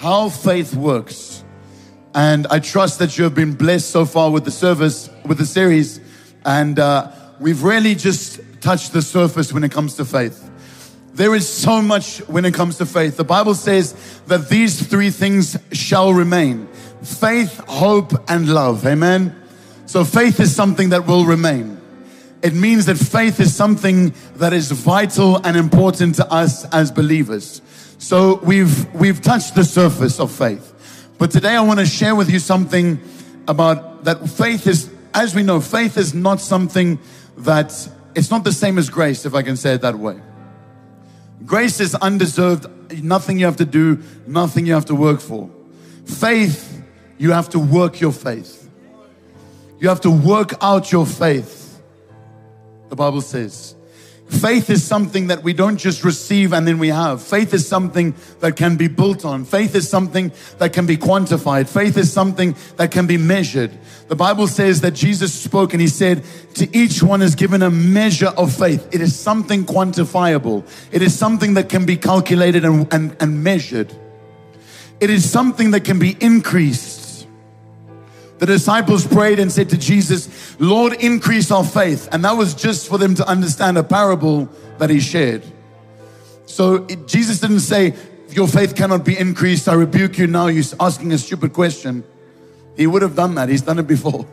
how faith works. And I trust that you have been blessed so far with the service, with the series. And uh, we've really just touched the surface when it comes to faith. There is so much when it comes to faith. The Bible says that these three things shall remain faith, hope, and love. Amen. So faith is something that will remain. It means that faith is something that is vital and important to us as believers. So we've, we've touched the surface of faith. But today I want to share with you something about that faith is, as we know, faith is not something that, it's not the same as grace, if I can say it that way. Grace is undeserved, nothing you have to do, nothing you have to work for. Faith, you have to work your faith. You have to work out your faith. The Bible says. Faith is something that we don't just receive and then we have. Faith is something that can be built on. Faith is something that can be quantified. Faith is something that can be measured. The Bible says that Jesus spoke and he said, to each one is given a measure of faith. It is something quantifiable. It is something that can be calculated and, and, and measured. It is something that can be increased. The disciples prayed and said to Jesus, Lord, increase our faith. And that was just for them to understand a parable that he shared. So it, Jesus didn't say, Your faith cannot be increased. I rebuke you now. You're asking a stupid question. He would have done that. He's done it before.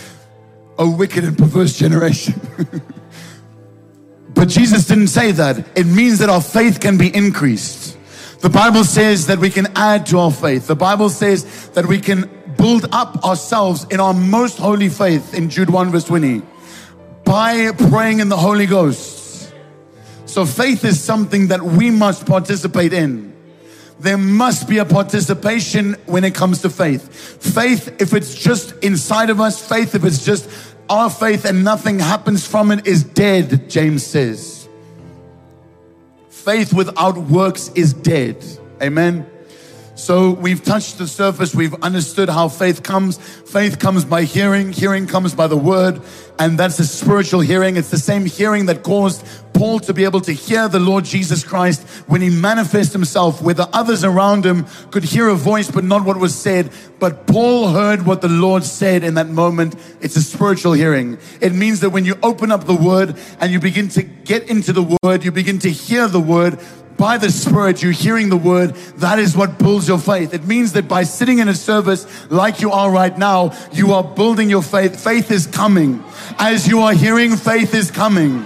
a wicked and perverse generation. but Jesus didn't say that. It means that our faith can be increased. The Bible says that we can add to our faith. The Bible says that we can build up ourselves in our most holy faith in Jude 1 verse 20 by praying in the Holy Ghost. So faith is something that we must participate in. There must be a participation when it comes to faith. Faith, if it's just inside of us, faith, if it's just our faith and nothing happens from it, is dead, James says. Faith without works is dead. Amen. So we've touched the surface. We've understood how faith comes. Faith comes by hearing. Hearing comes by the word. And that's a spiritual hearing. It's the same hearing that caused Paul to be able to hear the Lord Jesus Christ when he manifests himself, where the others around him could hear a voice, but not what was said. But Paul heard what the Lord said in that moment. It's a spiritual hearing. It means that when you open up the word and you begin to get into the word, you begin to hear the word, by the Spirit, you're hearing the word. That is what builds your faith. It means that by sitting in a service like you are right now, you are building your faith. Faith is coming. As you are hearing, faith is coming.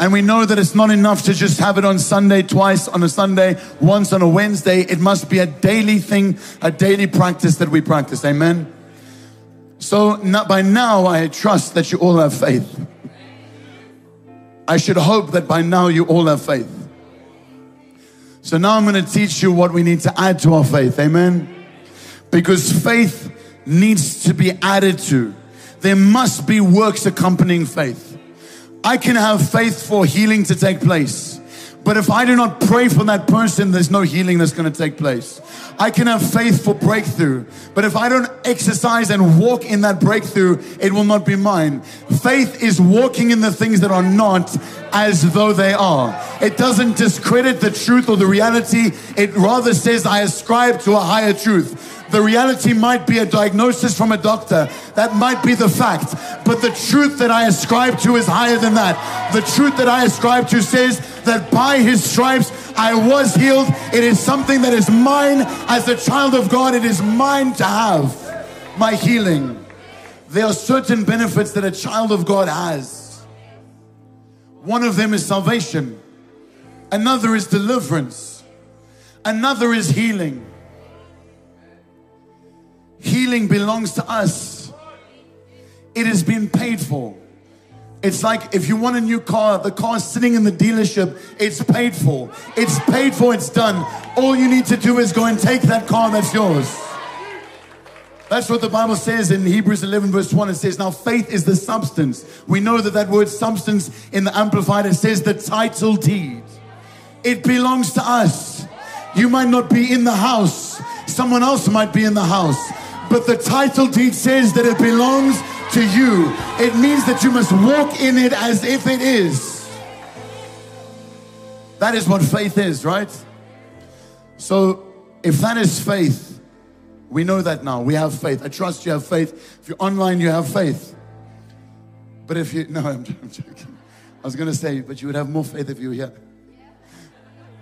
And we know that it's not enough to just have it on Sunday, twice on a Sunday, once on a Wednesday. It must be a daily thing, a daily practice that we practice. Amen. So by now, I trust that you all have faith. I should hope that by now you all have faith. So now I'm going to teach you what we need to add to our faith. Amen. Because faith needs to be added to. There must be works accompanying faith. I can have faith for healing to take place. But if I do not pray for that person, there's no healing that's going to take place. I can have faith for breakthrough, but if I don't exercise and walk in that breakthrough, it will not be mine. Faith is walking in the things that are not as though they are. It doesn't discredit the truth or the reality, it rather says, I ascribe to a higher truth. The reality might be a diagnosis from a doctor. That might be the fact. But the truth that I ascribe to is higher than that. The truth that I ascribe to says that by his stripes I was healed. It is something that is mine as a child of God. It is mine to have my healing. There are certain benefits that a child of God has. One of them is salvation. Another is deliverance. Another is healing. Healing belongs to us. It has been paid for. It's like if you want a new car, the car is sitting in the dealership, it's paid for. It's paid for, it's done. All you need to do is go and take that car that's yours. That's what the Bible says in Hebrews 11, verse 1. It says, Now faith is the substance. We know that that word substance in the Amplified, it says the title deed. It belongs to us. You might not be in the house, someone else might be in the house but the title deed says that it belongs to you. It means that you must walk in it as if it is. That is what faith is, right? So if that is faith, we know that now. We have faith. I trust you have faith. If you're online, you have faith. But if you, no, I'm, I'm joking. I was going to say, but you would have more faith if you were here.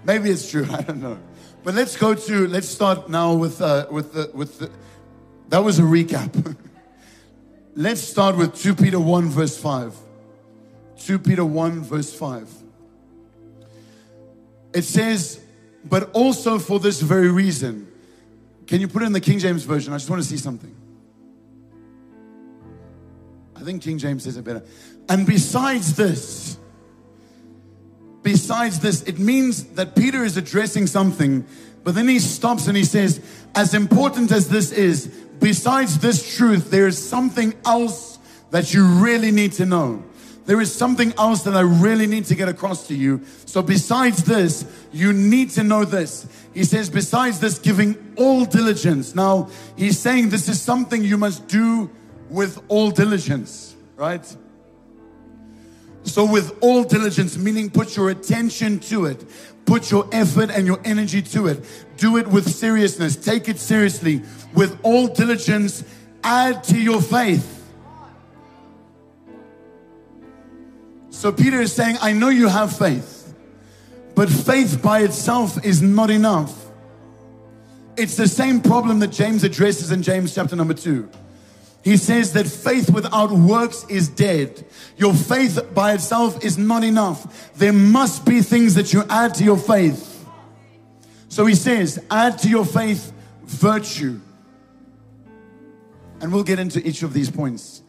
Maybe it's true. I don't know. But let's go to, let's start now with, uh, with the, with the, that was a recap. let's start with 2 Peter 1 verse 5. 2 Peter 1 verse 5. It says, but also for this very reason. Can you put it in the King James Version? I just want to see something. I think King James says it better. And besides this, besides this, it means that Peter is addressing something, but then he stops and he says, as important as this is, besides this truth, there is something else that you really need to know. There is something else that I really need to get across to you. So, besides this, you need to know this. He says, besides this, giving all diligence. Now, he's saying this is something you must do with all diligence, right? So, with all diligence, meaning put your attention to it, put your effort and your energy to it, do it with seriousness, take it seriously. With all diligence, add to your faith. So, Peter is saying, I know you have faith, but faith by itself is not enough. It's the same problem that James addresses in James chapter number two. He says that faith without works is dead. Your faith by itself is not enough. There must be things that you add to your faith. So he says, add to your faith virtue. And we'll get into each of these points.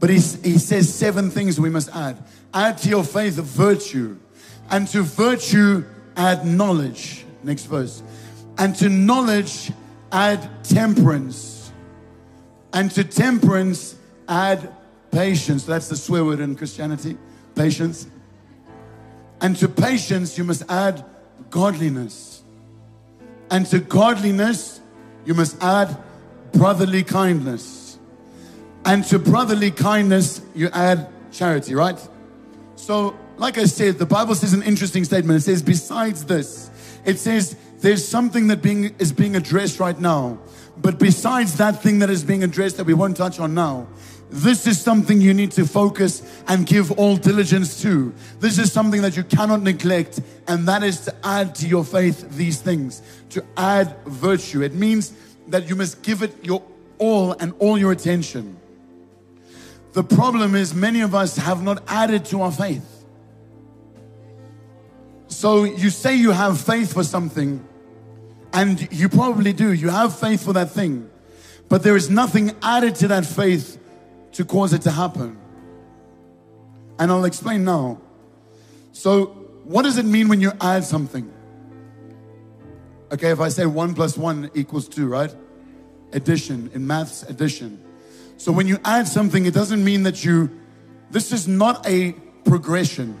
But he, he says seven things we must add. Add to your faith virtue. And to virtue, add knowledge. Next verse. And to knowledge, add temperance and to temperance, add patience. That's the swear word in Christianity patience. And to patience, you must add godliness. And to godliness, you must add brotherly kindness. And to brotherly kindness, you add charity, right? So, like I said, the Bible says an interesting statement. It says, besides this, it says there's something that being, is being addressed right now but besides that thing that is being addressed that we won't touch on now, this is something you need to focus and give all diligence to. This is something that you cannot neglect, and that is to add to your faith these things, to add virtue. It means that you must give it your all and all your attention. The problem is, many of us have not added to our faith. So you say you have faith for something, and you probably do. You have faith for that thing. But there is nothing added to that faith to cause it to happen. And I'll explain now. So, what does it mean when you add something? Okay, if I say one plus one equals two, right? Addition, in maths, addition. So, when you add something, it doesn't mean that you, this is not a progression.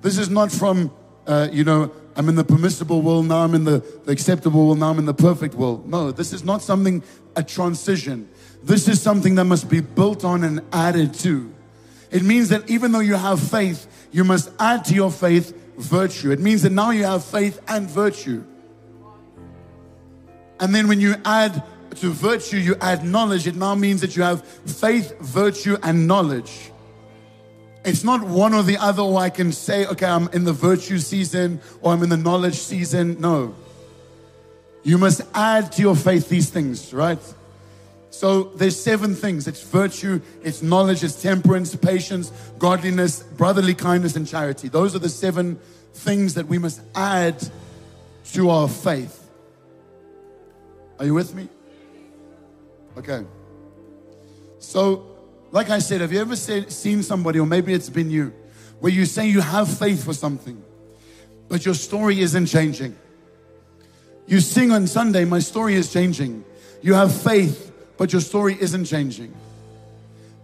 This is not from, uh, you know, I'm in the permissible will, now I'm in the, the acceptable will, now I'm in the perfect will. No, this is not something, a transition. This is something that must be built on and added to. It means that even though you have faith, you must add to your faith virtue. It means that now you have faith and virtue. And then when you add to virtue, you add knowledge. It now means that you have faith, virtue, and knowledge. It's not one or the other, I can say, okay, I'm in the virtue season or I'm in the knowledge season. No. You must add to your faith these things, right? So there's seven things. It's virtue, it's knowledge, it's temperance, patience, godliness, brotherly kindness, and charity. Those are the seven things that we must add to our faith. Are you with me? Okay. So like I said, have you ever said, seen somebody, or maybe it's been you, where you say you have faith for something, but your story isn't changing? You sing on Sunday, my story is changing. You have faith, but your story isn't changing.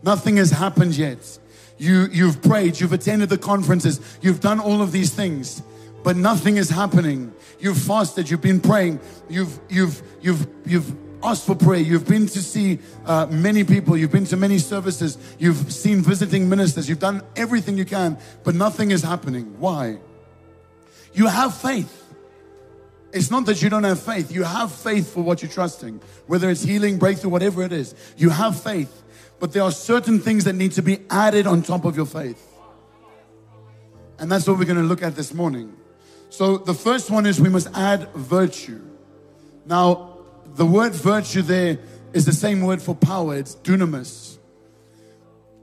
Nothing has happened yet. You, you've prayed, you've attended the conferences, you've done all of these things, but nothing is happening. You've fasted, you've been praying, you've, you've, you've, you've asked for prayer. You've been to see uh, many people. You've been to many services. You've seen visiting ministers. You've done everything you can, but nothing is happening. Why? You have faith. It's not that you don't have faith. You have faith for what you're trusting, whether it's healing, breakthrough, whatever it is. You have faith. But there are certain things that need to be added on top of your faith. And that's what we're going to look at this morning. So the first one is we must add virtue. Now, the word virtue there is the same word for power, it's dunamis.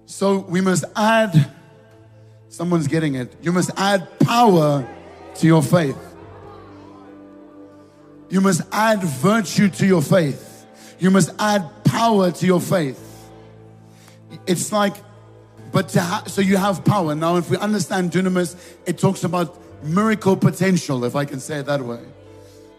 So we must add, someone's getting it, you must add power to your faith. You must add virtue to your faith. You must add power to your faith. It's like, but to ha- so you have power. Now, if we understand dunamis, it talks about miracle potential, if I can say it that way.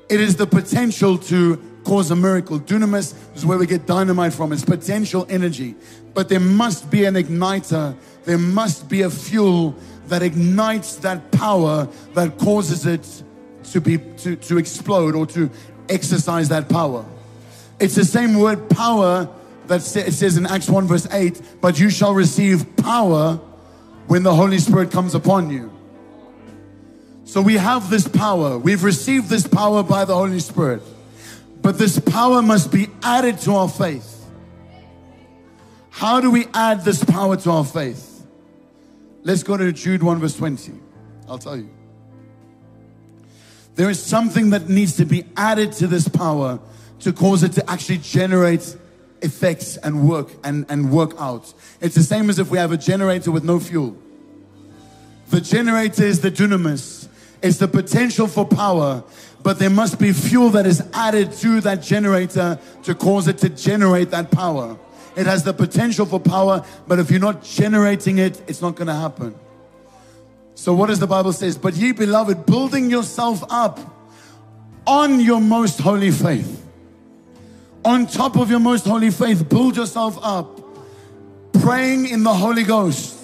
It is the potential to cause a miracle. Dunamis is where we get dynamite from. It's potential energy. But there must be an igniter. There must be a fuel that ignites that power that causes it to be to, to explode or to exercise that power. It's the same word power that it says in Acts 1 verse 8, but you shall receive power when the Holy Spirit comes upon you. So we have this power. We've received this power by the Holy Spirit. But this power must be added to our faith. How do we add this power to our faith? Let's go to Jude 1 verse 20. I'll tell you. There is something that needs to be added to this power to cause it to actually generate effects and work and, and work out. It's the same as if we have a generator with no fuel. The generator is the dunamis. It's the potential for power, but there must be fuel that is added to that generator to cause it to generate that power. It has the potential for power, but if you're not generating it, it's not going to happen. So what does the Bible says? But ye beloved, building yourself up on your most holy faith. On top of your most holy faith, build yourself up. Praying in the Holy Ghost.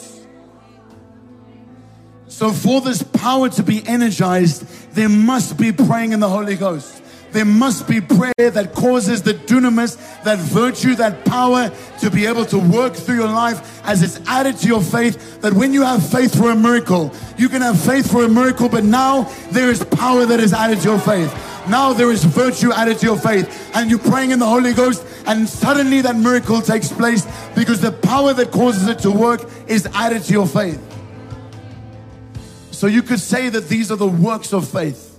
So for this power to be energized, there must be praying in the Holy Ghost there must be prayer that causes the dunamis, that virtue, that power to be able to work through your life as it's added to your faith. That when you have faith for a miracle, you can have faith for a miracle, but now there is power that is added to your faith. Now there is virtue added to your faith, and you're praying in the Holy Ghost, and suddenly that miracle takes place because the power that causes it to work is added to your faith. So you could say that these are the works of faith.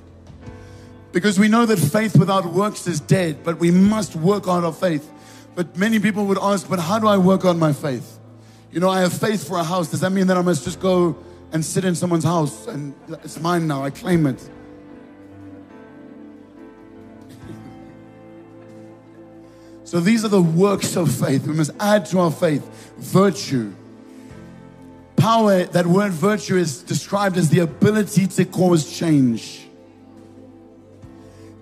Because we know that faith without works is dead, but we must work on our faith. But many people would ask, but how do I work on my faith? You know, I have faith for a house. Does that mean that I must just go and sit in someone's house and it's mine now? I claim it. so these are the works of faith. We must add to our faith virtue. Power, that word virtue is described as the ability to cause change.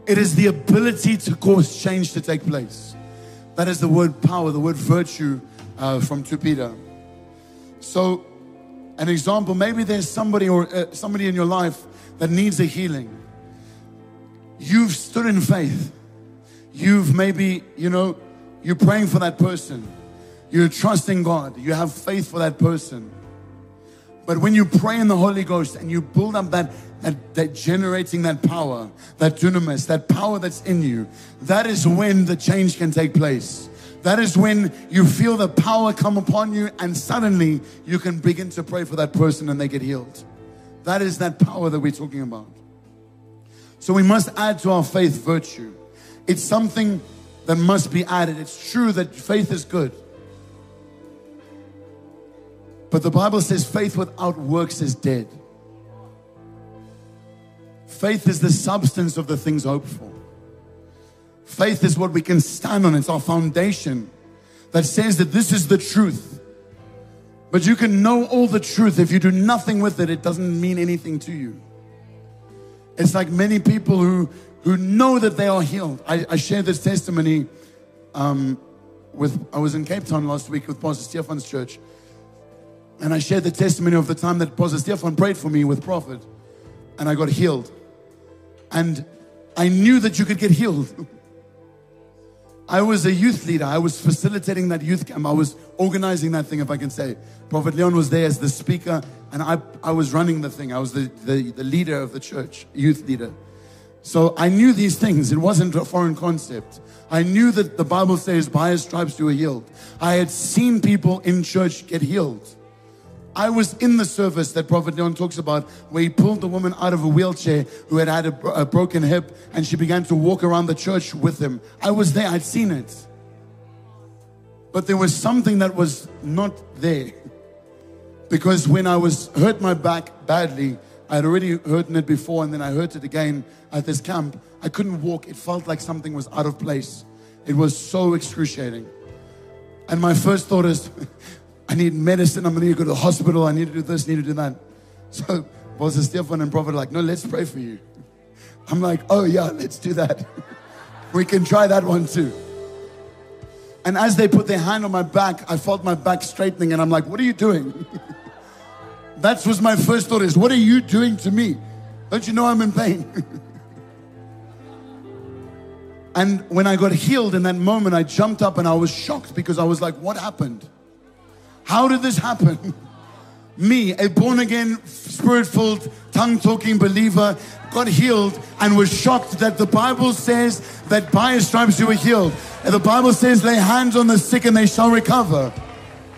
It is the ability to cause change to take place. That is the word power, the word virtue uh, from 2 Peter. So, an example, maybe there's somebody or uh, somebody in your life that needs a healing. You've stood in faith. You've maybe, you know, you're praying for that person. You're trusting God. You have faith for that person. But when you pray in the Holy Ghost and you build up that that, that generating that power, that dunamis, that power that's in you, that is when the change can take place. That is when you feel the power come upon you, and suddenly you can begin to pray for that person and they get healed. That is that power that we're talking about. So we must add to our faith virtue. It's something that must be added. It's true that faith is good. But the Bible says faith without works is dead. Faith is the substance of the things hoped for. Faith is what we can stand on, it's our foundation that says that this is the truth. But you can know all the truth. If you do nothing with it, it doesn't mean anything to you. It's like many people who, who know that they are healed. I, I shared this testimony um, with, I was in Cape Town last week with Pastor Stefan's church. And I shared the testimony of the time that Pastor Stefan prayed for me with Prophet. And I got healed. And I knew that you could get healed. I was a youth leader. I was facilitating that youth camp. I was organizing that thing, if I can say. Prophet Leon was there as the speaker, and I, I was running the thing. I was the, the, the leader of the church, youth leader. So I knew these things. It wasn't a foreign concept. I knew that the Bible says, by his stripes you were healed. I had seen people in church get healed. I was in the service that Prophet Leon talks about where he pulled the woman out of a wheelchair who had had a, a broken hip and she began to walk around the church with him. I was there, I'd seen it. But there was something that was not there. Because when I was hurt my back badly, I had already hurt it before and then I hurt it again at this camp. I couldn't walk. It felt like something was out of place. It was so excruciating. And my first thought is, I need medicine. I'm going to go to the hospital. I need to do this, need to do that. So Pastor Stefan and Prophet like, no, let's pray for you. I'm like, oh yeah, let's do that. we can try that one too. And as they put their hand on my back, I felt my back straightening and I'm like, what are you doing? that was my first thought is, what are you doing to me? Don't you know I'm in pain? and when I got healed in that moment, I jumped up and I was shocked because I was like, what happened? How did this happen? Me, a born again, spirit filled, tongue talking believer, got healed and was shocked that the Bible says that by his stripes you were healed. And the Bible says, lay hands on the sick and they shall recover.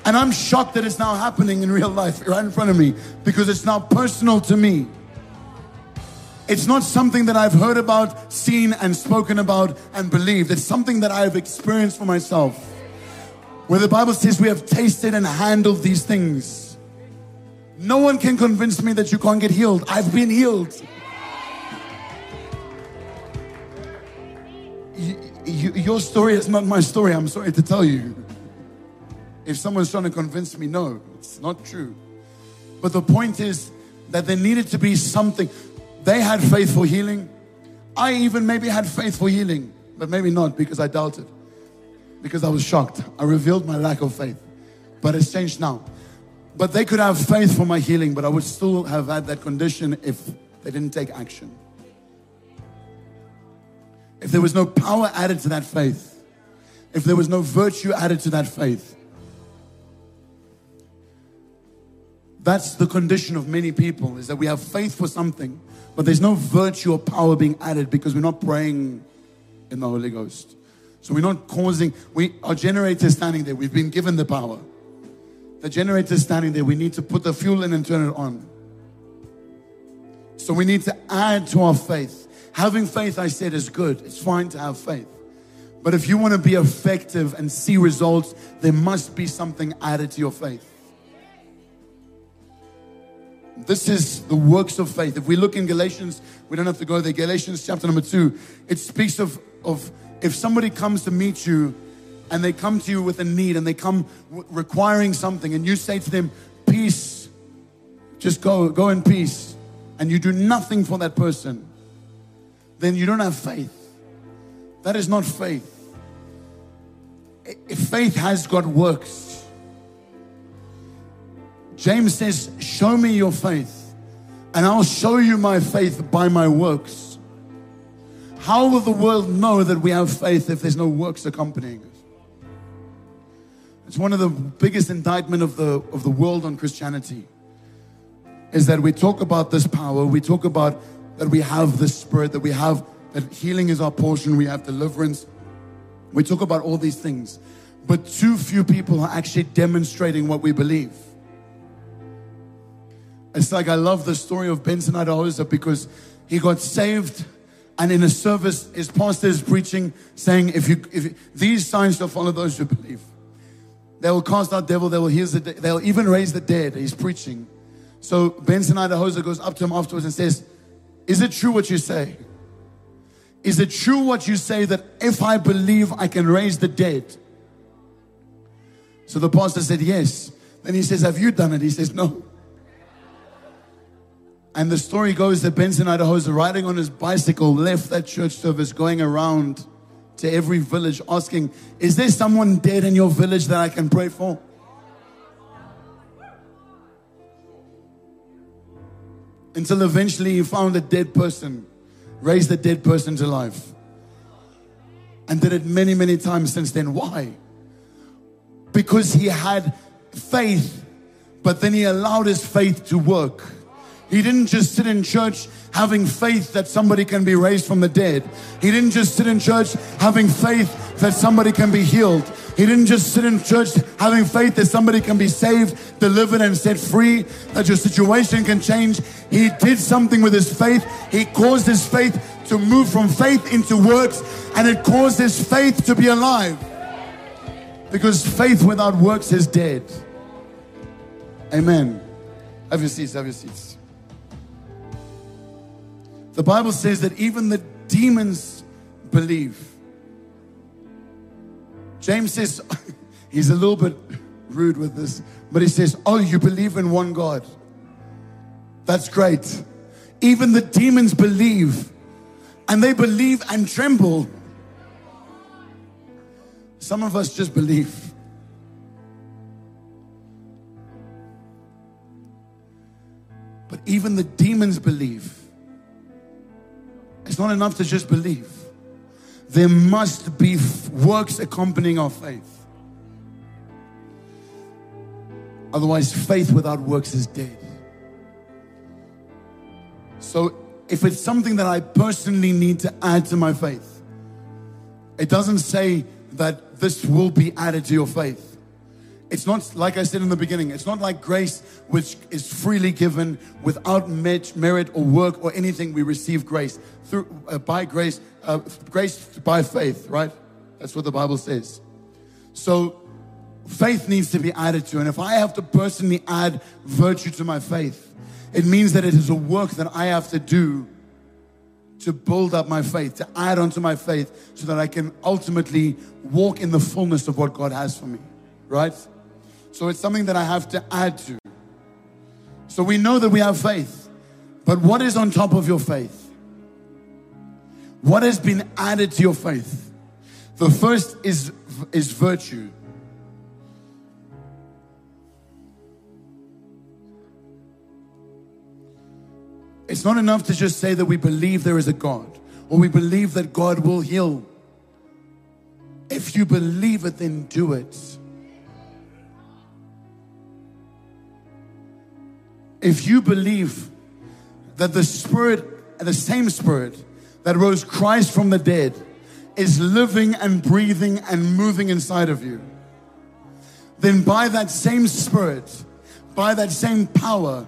And I'm shocked that it's now happening in real life right in front of me because it's now personal to me. It's not something that I've heard about, seen, and spoken about and believed. It's something that I've experienced for myself. Where the Bible says we have tasted and handled these things. No one can convince me that you can't get healed. I've been healed. your story is not my story. I'm sorry to tell you. If someone's trying to convince me, no, it's not true. But the point is that there needed to be something. They had faith for healing. I even maybe had faith for healing, but maybe not because I doubted because I was shocked. I revealed my lack of faith, but it's changed now. But they could have faith for my healing, but I would still have had that condition if they didn't take action. If there was no power added to that faith, if there was no virtue added to that faith, that's the condition of many people is that we have faith for something, but there's no virtue or power being added because we're not praying in the Holy Ghost. So we're not causing, we, our generator standing there. We've been given the power. The generator standing there. We need to put the fuel in and turn it on. So we need to add to our faith. Having faith, I said, is good. It's fine to have faith. But if you want to be effective and see results, there must be something added to your faith. This is the works of faith. If we look in Galatians, we don't have to go there. Galatians chapter number two, it speaks of, of if somebody comes to meet you and they come to you with a need and they come requiring something and you say to them, peace, just go, go in peace, and you do nothing for that person, then you don't have faith. That is not faith. If faith has got works. James says, Show me your faith, and I'll show you my faith by my works. How will the world know that we have faith if there's no works accompanying us? It's one of the biggest indictment of the of the world on Christianity. Is that we talk about this power, we talk about that we have the spirit, that we have that healing is our portion, we have deliverance. We talk about all these things, but too few people are actually demonstrating what we believe. It's like I love the story of Benson Idahosa because he got saved and in a service, his pastor is preaching, saying, if you, if these signs shall follow those who believe. They will cast out devil, they will heal the they'll even raise the dead. He's preaching. So Benson Idahosa goes up to him afterwards and says, Is it true what you say? Is it true what you say that if I believe I can raise the dead? So the pastor said, Yes. Then he says, Have you done it? He says, No. And the story goes that Benson Idaho Idahosa, riding on his bicycle, left that church service going around to every village asking, Is there someone dead in your village that I can pray for? Until eventually he found a dead person, raised the dead person to life. And did it many, many times since then. Why? Because he had faith, but then he allowed his faith to work. He didn't just sit in church having faith that somebody can be raised from the dead. He didn't just sit in church having faith that somebody can be healed. He didn't just sit in church having faith that somebody can be saved, delivered, and set free, that your situation can change. He did something with his faith. He caused his faith to move from faith into works, and it caused his faith to be alive. Because faith without works is dead. Amen. Have your seats, have your seats. The Bible says that even the demons believe. James says, he's a little bit rude with this, but he says, Oh, you believe in one God. That's great. Even the demons believe, and they believe and tremble. Some of us just believe. But even the demons believe. It's not enough to just believe. There must be works accompanying our faith. Otherwise, faith without works is dead. So, if it's something that I personally need to add to my faith, it doesn't say that this will be added to your faith. It's not, like I said in the beginning, it's not like grace, which is freely given without merit or work or anything. We receive grace through uh, by grace, uh, grace by faith, right? That's what the Bible says. So faith needs to be added to. And if I have to personally add virtue to my faith, it means that it is a work that I have to do to build up my faith, to add onto my faith, so that I can ultimately walk in the fullness of what God has for me, right? So it's something that I have to add to. So we know that we have faith. But what is on top of your faith? What has been added to your faith? The first is, is virtue. It's not enough to just say that we believe there is a God or we believe that God will heal. If you believe it, then do it. If you believe that the Spirit, the same Spirit that rose Christ from the dead, is living and breathing and moving inside of you, then by that same Spirit, by that same power,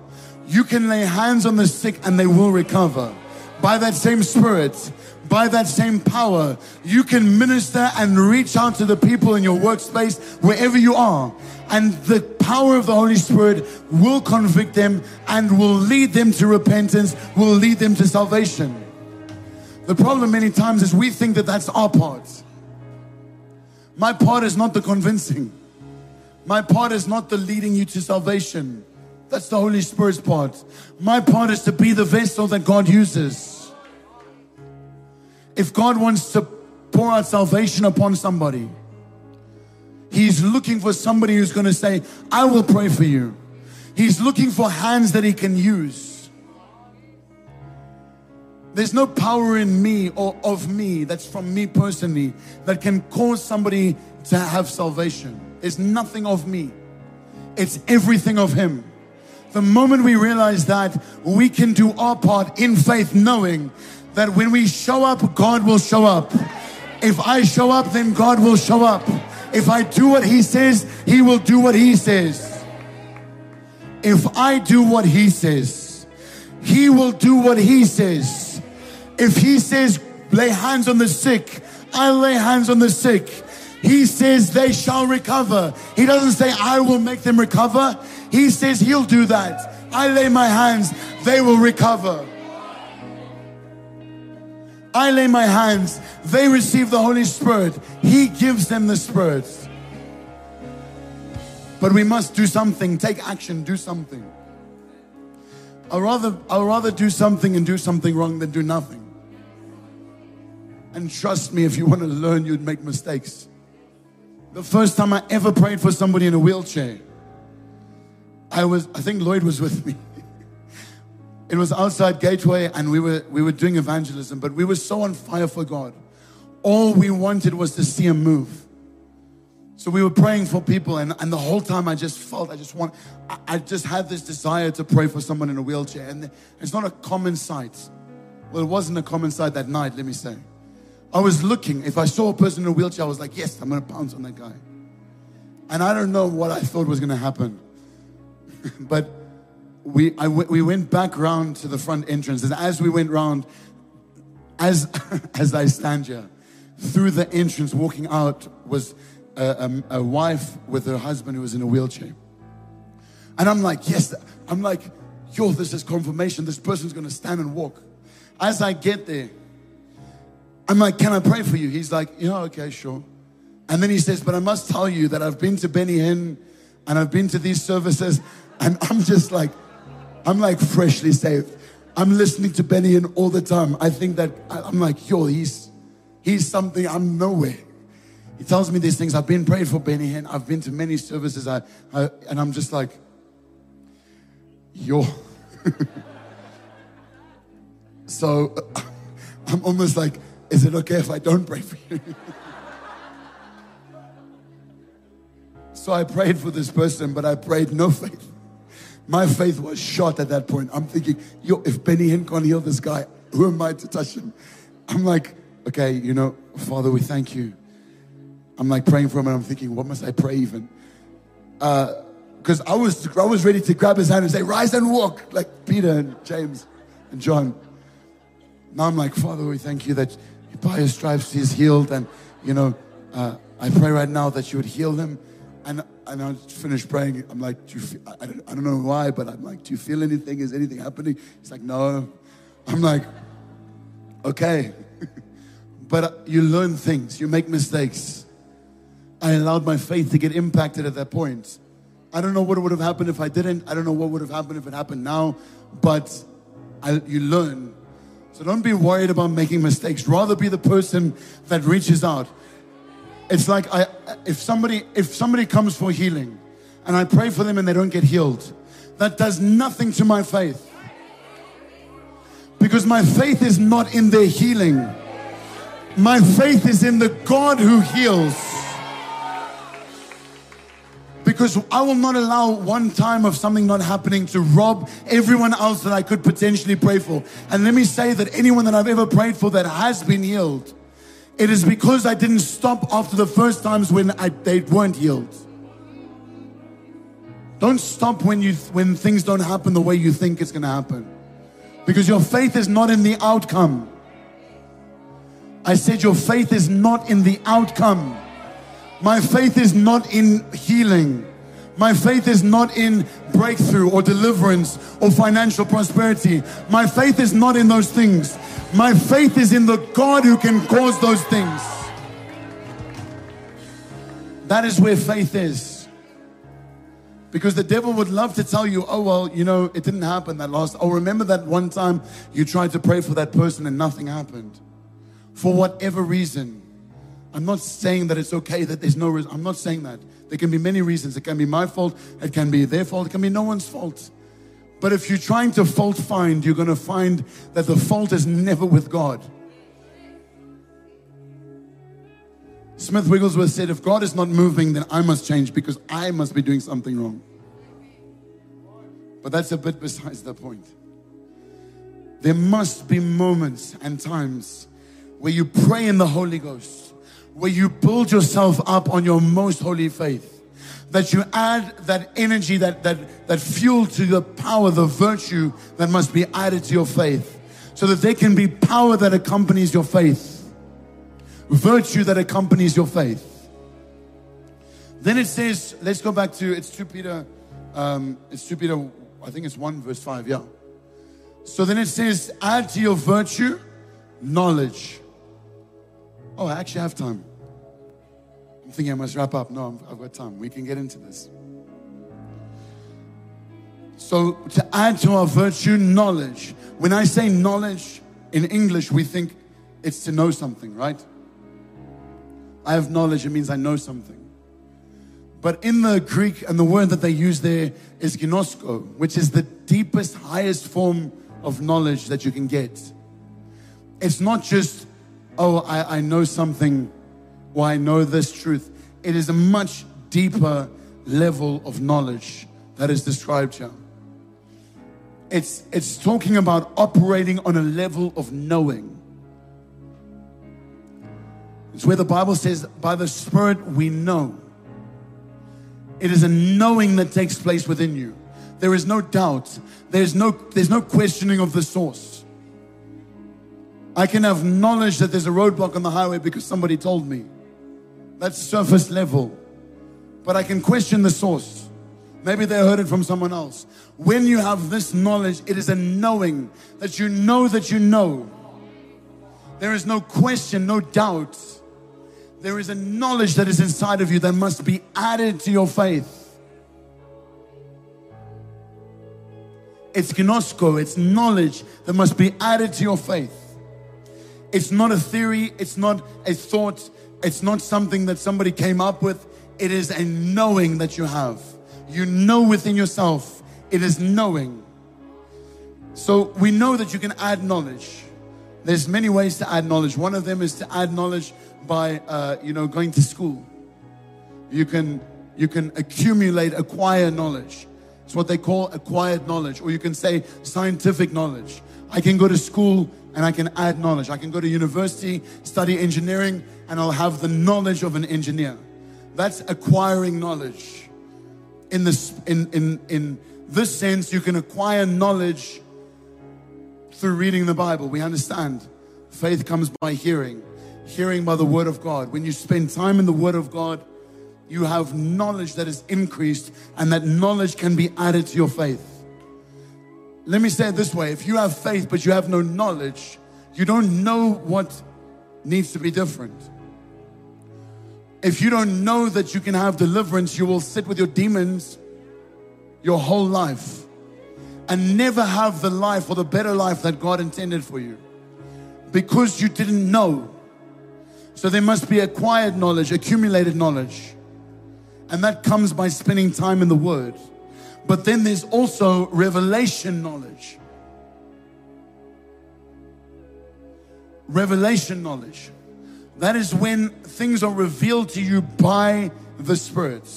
you can lay hands on the sick and they will recover. By that same Spirit, by that same power, you can minister and reach out to the people in your workspace, wherever you are. And the power of the Holy Spirit will convict them and will lead them to repentance, will lead them to salvation. The problem many times is we think that that's our part. My part is not the convincing. My part is not the leading you to salvation. That's the Holy Spirit's part. My part is to be the vessel that God uses. If God wants to pour out salvation upon somebody, He's looking for somebody who's going to say, I will pray for you. He's looking for hands that He can use. There's no power in me or of me that's from me personally that can cause somebody to have salvation. It's nothing of me, it's everything of Him. The moment we realize that, we can do our part in faith, knowing that when we show up, God will show up. If I show up, then God will show up. If I do what He says, He will do what He says. If I do what He says, He will do what He says. If He says, lay hands on the sick, I lay hands on the sick. He says they shall recover. He doesn't say I will make them recover. He says he'll do that. I lay my hands, they will recover. I lay my hands, they receive the Holy Spirit. He gives them the Spirit. But we must do something, take action, do something. I'd rather, I'd rather do something and do something wrong than do nothing. And trust me, if you want to learn, you'd make mistakes. The first time I ever prayed for somebody in a wheelchair, I was, I think Lloyd was with me. It was outside Gateway and we were, we were doing evangelism, but we were so on fire for God. All we wanted was to see him move. So we were praying for people, and, and the whole time I just felt I just want, I, I just had this desire to pray for someone in a wheelchair. And it's not a common sight. Well, it wasn't a common sight that night, let me say. I was looking, if I saw a person in a wheelchair, I was like, yes, I'm going to pounce on that guy. And I don't know what I thought was going to happen. but we, I, we went back round to the front entrance. And as we went round, as, as I stand here, through the entrance, walking out, was a, a, a wife with her husband who was in a wheelchair. And I'm like, yes, I'm like, yo, this is confirmation. This person's going to stand and walk. As I get there, I'm like, can I pray for you? He's like, yeah, okay, sure. And then he says, but I must tell you that I've been to Benny Hinn and I've been to these services and I'm just like, I'm like freshly saved. I'm listening to Benny Hinn all the time. I think that I'm like, yo, he's, he's something I'm nowhere. He tells me these things. I've been praying for Benny Hinn. I've been to many services. I, I and I'm just like, yo. so I'm almost like, is it okay if I don't pray for you? so I prayed for this person, but I prayed no faith. My faith was shot at that point. I'm thinking, yo, if Benny Hinn can't heal this guy, who am I to touch him? I'm like, okay, you know, Father, we thank you I'm like praying for him and I'm thinking, what must I pray even? Because uh, I was I was ready to grab his hand and say, rise and walk, like Peter and James and John. Now I'm like, Father, we thank you that by his stripes he is healed. And, you know, uh, I pray right now that you would heal him. And, and I finished praying. I'm like, do you feel, I, don't, I don't know why, but I'm like, do you feel anything? Is anything happening? He's like, no. I'm like, okay. but uh, you learn things, you make mistakes. I allowed my faith to get impacted at that point. I don't know what would have happened if I didn't. I don't know what would have happened if it happened now, but I, you learn. So don't be worried about making mistakes. Rather be the person that reaches out. It's like I, if somebody if somebody comes for healing, and I pray for them and they don't get healed, that does nothing to my faith. Because my faith is not in their healing. My faith is in the God who heals because I will not allow one time of something not happening to rob everyone else that I could potentially pray for. And let me say that anyone that I've ever prayed for that has been healed, it is because I didn't stop after the first times when I, they weren't healed. Don't stop when you when things don't happen the way you think it's going to happen. Because your faith is not in the outcome. I said your faith is not in the outcome. My faith is not in healing. My faith is not in breakthrough or deliverance or financial prosperity. My faith is not in those things. My faith is in the God who can cause those things. That is where faith is. Because the devil would love to tell you, oh, well, you know, it didn't happen that last. Oh, remember that one time you tried to pray for that person and nothing happened. For whatever reason. I'm not saying that it's okay that there's no reason. I'm not saying that. There can be many reasons. It can be my fault. It can be their fault. It can be no one's fault. But if you're trying to fault find, you're going to find that the fault is never with God. Smith Wigglesworth said, If God is not moving, then I must change because I must be doing something wrong. But that's a bit besides the point. There must be moments and times where you pray in the Holy Ghost where you build yourself up on your most holy faith. That you add that energy, that, that, that fuel to the power, the virtue that must be added to your faith. So that there can be power that accompanies your faith, virtue that accompanies your faith. Then it says, let's go back to, it's 2 Peter, um, it's 2 Peter, I think it's 1 verse 5, yeah. So then it says, add to your virtue knowledge. Oh, I actually have time. I'm thinking I must wrap up. No, I've got time. We can get into this. So, to add to our virtue, knowledge. When I say knowledge in English, we think it's to know something, right? I have knowledge, it means I know something. But in the Greek, and the word that they use there is ginosko, which is the deepest, highest form of knowledge that you can get. It's not just oh, I, I know something, or I know this truth. it is a much deeper level of knowledge that is described here. It's, it's talking about operating on a level of knowing. It's where the Bible says, by the Spirit we know. It is a knowing that takes place within you. There is no doubt. There's no, there's no questioning of the source. I can have knowledge that there's a roadblock on the highway because somebody told me. That's surface level. But I can question the source. Maybe they heard it from someone else. When you have this knowledge, it is a knowing that you know that you know. There is no question, no doubt. There is a knowledge that is inside of you that must be added to your faith. It's gnosko, it's knowledge that must be added to your faith. It's not a theory, it's not a thought, it's not something that somebody came up with. It is a knowing that you have. You know within yourself, it is knowing. So we know that you can add knowledge. There's many ways to add knowledge. One of them is to add knowledge by, uh, you know, going to school. You can you can accumulate, acquire knowledge. It's what they call acquired knowledge, or you can say scientific knowledge. I can go to school and I can add knowledge. I can go to university, study engineering, and I'll have the knowledge of an engineer. That's acquiring knowledge. In this, in, in, in this sense, you can acquire knowledge through reading the Bible. We understand faith comes by hearing, hearing by the Word of God. When you spend time in the Word of God, you have knowledge that is increased, and that knowledge can be added to your faith. Let me say it this way if you have faith but you have no knowledge, you don't know what needs to be different. If you don't know that you can have deliverance, you will sit with your demons your whole life and never have the life or the better life that God intended for you because you didn't know. So there must be acquired knowledge, accumulated knowledge. And that comes by spending time in the Word. But then there's also revelation knowledge. Revelation knowledge. That is when things are revealed to you by the Spirit.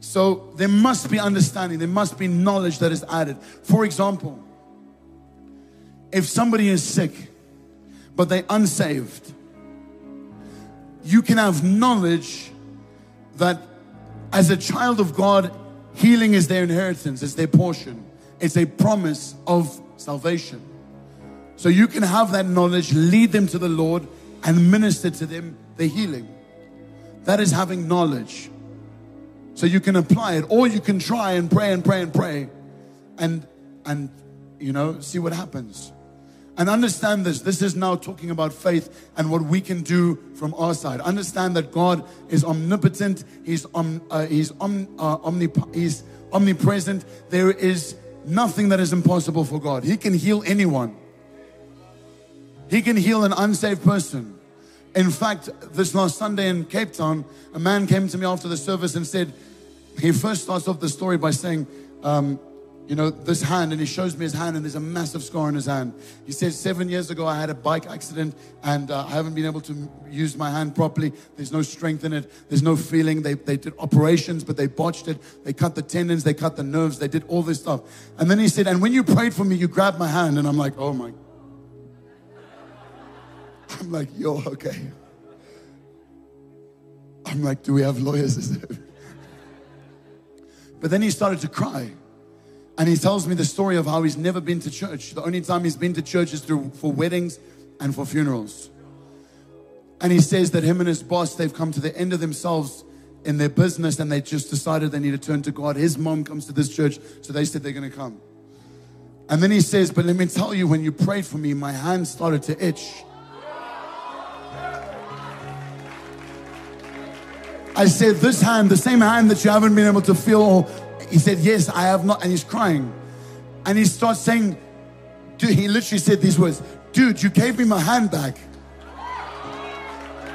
So there must be understanding, there must be knowledge that is added. For example, if somebody is sick, but they're unsaved, you can have knowledge that as a child of God, healing is their inheritance, it's their portion, it's a promise of salvation. So you can have that knowledge, lead them to the Lord, and minister to them the healing. That is having knowledge. So you can apply it, or you can try and pray and pray and pray and and you know see what happens. And understand this. This is now talking about faith and what we can do from our side. Understand that God is omnipotent. He's om, uh, he's om, uh, omnip- he's omnipresent. There is nothing that is impossible for God. He can heal anyone. He can heal an unsaved person. In fact, this last Sunday in Cape Town, a man came to me after the service and said, he first starts off the story by saying, um, you know, this hand, and he shows me his hand, and there's a massive scar on his hand. He says, Seven years ago, I had a bike accident, and uh, I haven't been able to use my hand properly. There's no strength in it, there's no feeling. They, they did operations, but they botched it. They cut the tendons, they cut the nerves, they did all this stuff. And then he said, And when you prayed for me, you grabbed my hand, and I'm like, Oh my. I'm like, Yo, okay. I'm like, Do we have lawyers? but then he started to cry. And he tells me the story of how he's never been to church. The only time he's been to church is through, for weddings and for funerals. And he says that him and his boss, they've come to the end of themselves in their business and they just decided they need to turn to God. His mom comes to this church, so they said they're going to come. And then he says, But let me tell you, when you prayed for me, my hand started to itch. I said, This hand, the same hand that you haven't been able to feel he said, Yes, I have not. And he's crying. And he starts saying, Dude, he literally said these words Dude, you gave me my hand back.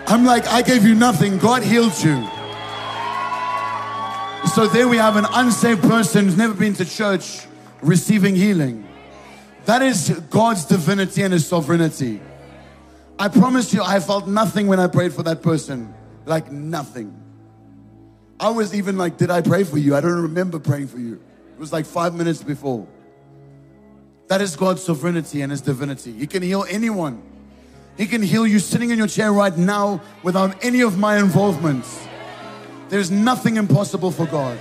I'm like, I gave you nothing. God healed you. So there we have an unsaved person who's never been to church receiving healing. That is God's divinity and his sovereignty. I promise you, I felt nothing when I prayed for that person. Like nothing. I was even like, Did I pray for you? I don't remember praying for you. It was like five minutes before. That is God's sovereignty and His divinity. He can heal anyone. He can heal you sitting in your chair right now without any of my involvement. There's nothing impossible for God.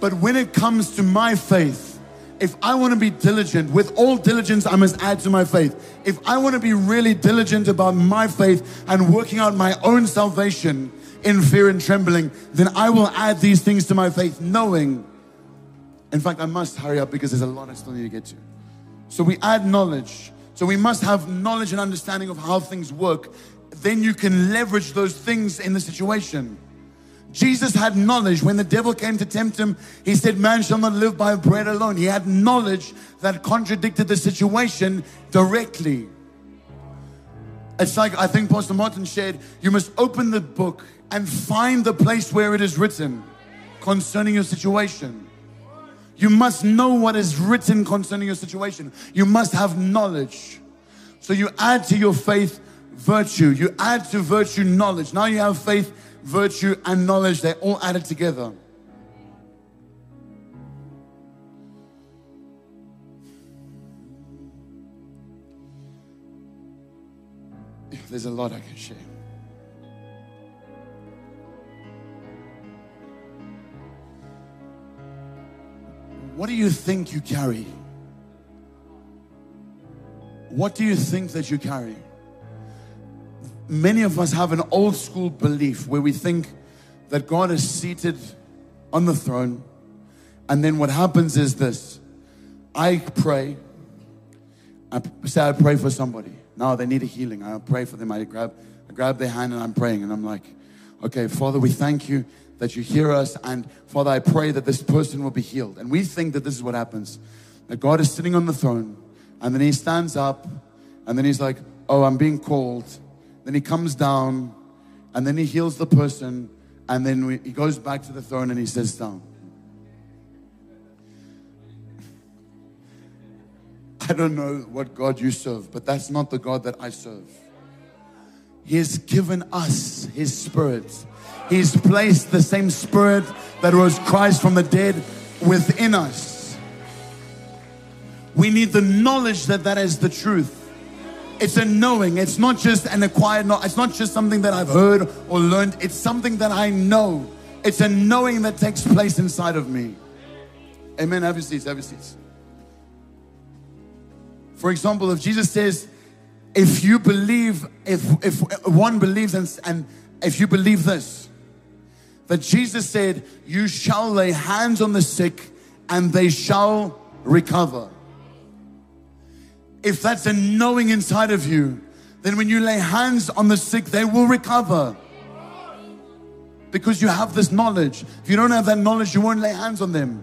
But when it comes to my faith, if I want to be diligent, with all diligence, I must add to my faith. If I want to be really diligent about my faith and working out my own salvation in fear and trembling, then I will add these things to my faith, knowing. In fact, I must hurry up because there's a lot I still need to get to. So we add knowledge. So we must have knowledge and understanding of how things work. Then you can leverage those things in the situation. Jesus had knowledge. When the devil came to tempt him, he said, Man shall not live by bread alone. He had knowledge that contradicted the situation directly. It's like I think Pastor Martin shared, you must open the book and find the place where it is written concerning your situation. You must know what is written concerning your situation. You must have knowledge. So you add to your faith virtue. You add to virtue knowledge. Now you have faith virtue, and knowledge, they're all added together. There's a lot I can share. What do you think you carry? What do you think that you carry? many of us have an old school belief where we think that God is seated on the throne. And then what happens is this I pray. I say I pray for somebody. Now they need a healing. I pray for them. I grab, I grab their hand and I'm praying. And I'm like, okay, Father, we thank you that you hear us. And Father, I pray that this person will be healed. And we think that this is what happens that God is sitting on the throne. And then he stands up. And then he's like, oh, I'm being called then he comes down and then he heals the person and then we, he goes back to the throne and he sits down. I don't know what God you serve, but that's not the God that I serve. He has given us His Spirit. He's placed the same Spirit that rose Christ from the dead within us. We need the knowledge that that is the truth. It's a knowing. It's not just an acquired knowledge. It's not just something that I've heard or learned. It's something that I know. It's a knowing that takes place inside of me. Amen. Have your seats. Have your seats. For example, if Jesus says, if you believe, if if one believes and, and if you believe this, that Jesus said, you shall lay hands on the sick and they shall recover if that's a knowing inside of you, then when you lay hands on the sick, they will recover. Because you have this knowledge. If you don't have that knowledge, you won't lay hands on them.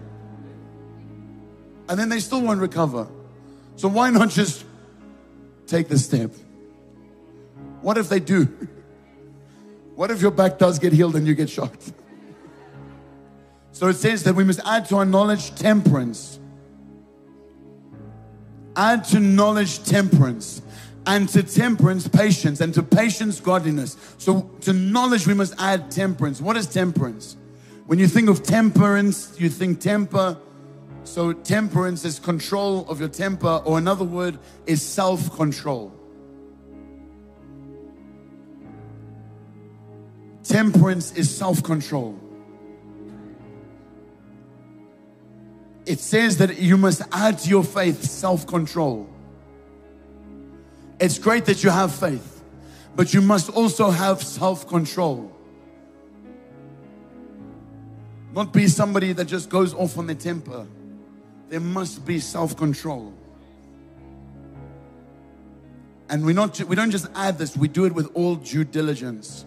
And then they still won't recover. So why not just take the step? What if they do? What if your back does get healed and you get shocked? So it says that we must add to our knowledge temperance. Add to knowledge temperance and to temperance patience and to patience godliness. So to knowledge we must add temperance. What is temperance? When you think of temperance you think temper. So temperance is control of your temper or another word is self-control temperance is self-control it says that you must add to your faith self control. It's great that you have faith, but you must also have self control. Not be somebody that just goes off on their temper. There must be self control. And we not we don't just add this, we do it with all due diligence.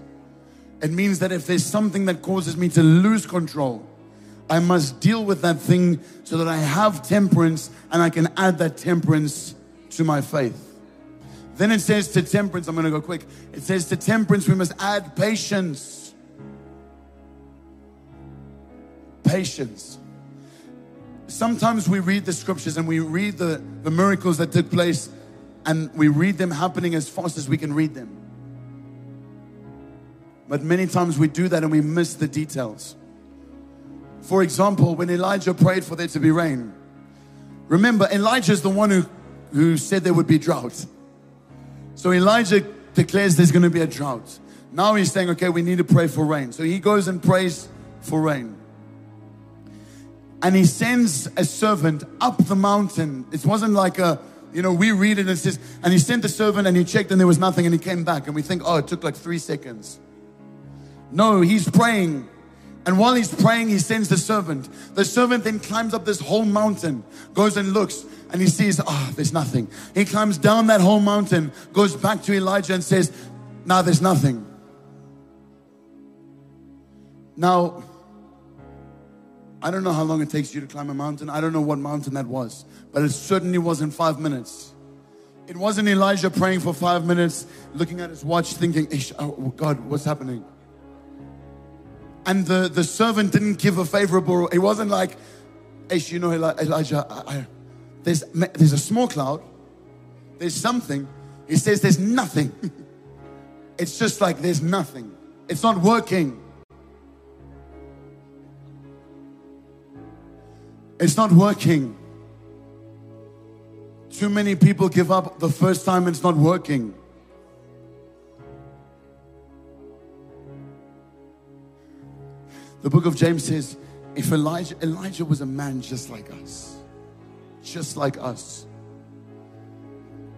It means that if there's something that causes me to lose control, I must deal with that thing so that I have temperance and I can add that temperance to my faith. Then it says to temperance, I'm going to go quick. It says to temperance, we must add patience. Patience. Sometimes we read the scriptures and we read the, the miracles that took place, and we read them happening as fast as we can read them. But many times we do that and we miss the details. For example, when Elijah prayed for there to be rain, remember, Elijah is the one who, who said there would be drought. So Elijah declares there's going to be a drought. Now he's saying, okay, we need to pray for rain. So he goes and prays for rain. And he sends a servant up the mountain. It wasn't like a, you know, we read it and it says, and he sent the servant and he checked and there was nothing and he came back. And we think, oh, it took like three seconds. No, he's praying. And while he's praying, he sends the servant. The servant then climbs up this whole mountain, goes and looks, and he sees, ah, oh, there's nothing. He climbs down that whole mountain, goes back to Elijah and says, now there's nothing. Now, I don't know how long it takes you to climb a mountain. I don't know what mountain that was, but it certainly wasn't five minutes. It wasn't Elijah praying for five minutes, looking at his watch, thinking, oh, God, what's happening? And the, the servant didn't give a favorable, it wasn't like, Ish, you know, Elijah, I, I, there's, there's a small cloud, there's something. He says there's nothing. it's just like there's nothing. It's not working. It's not working. Too many people give up the first time it's not working. The book of James says, if Elijah, Elijah was a man just like us, just like us.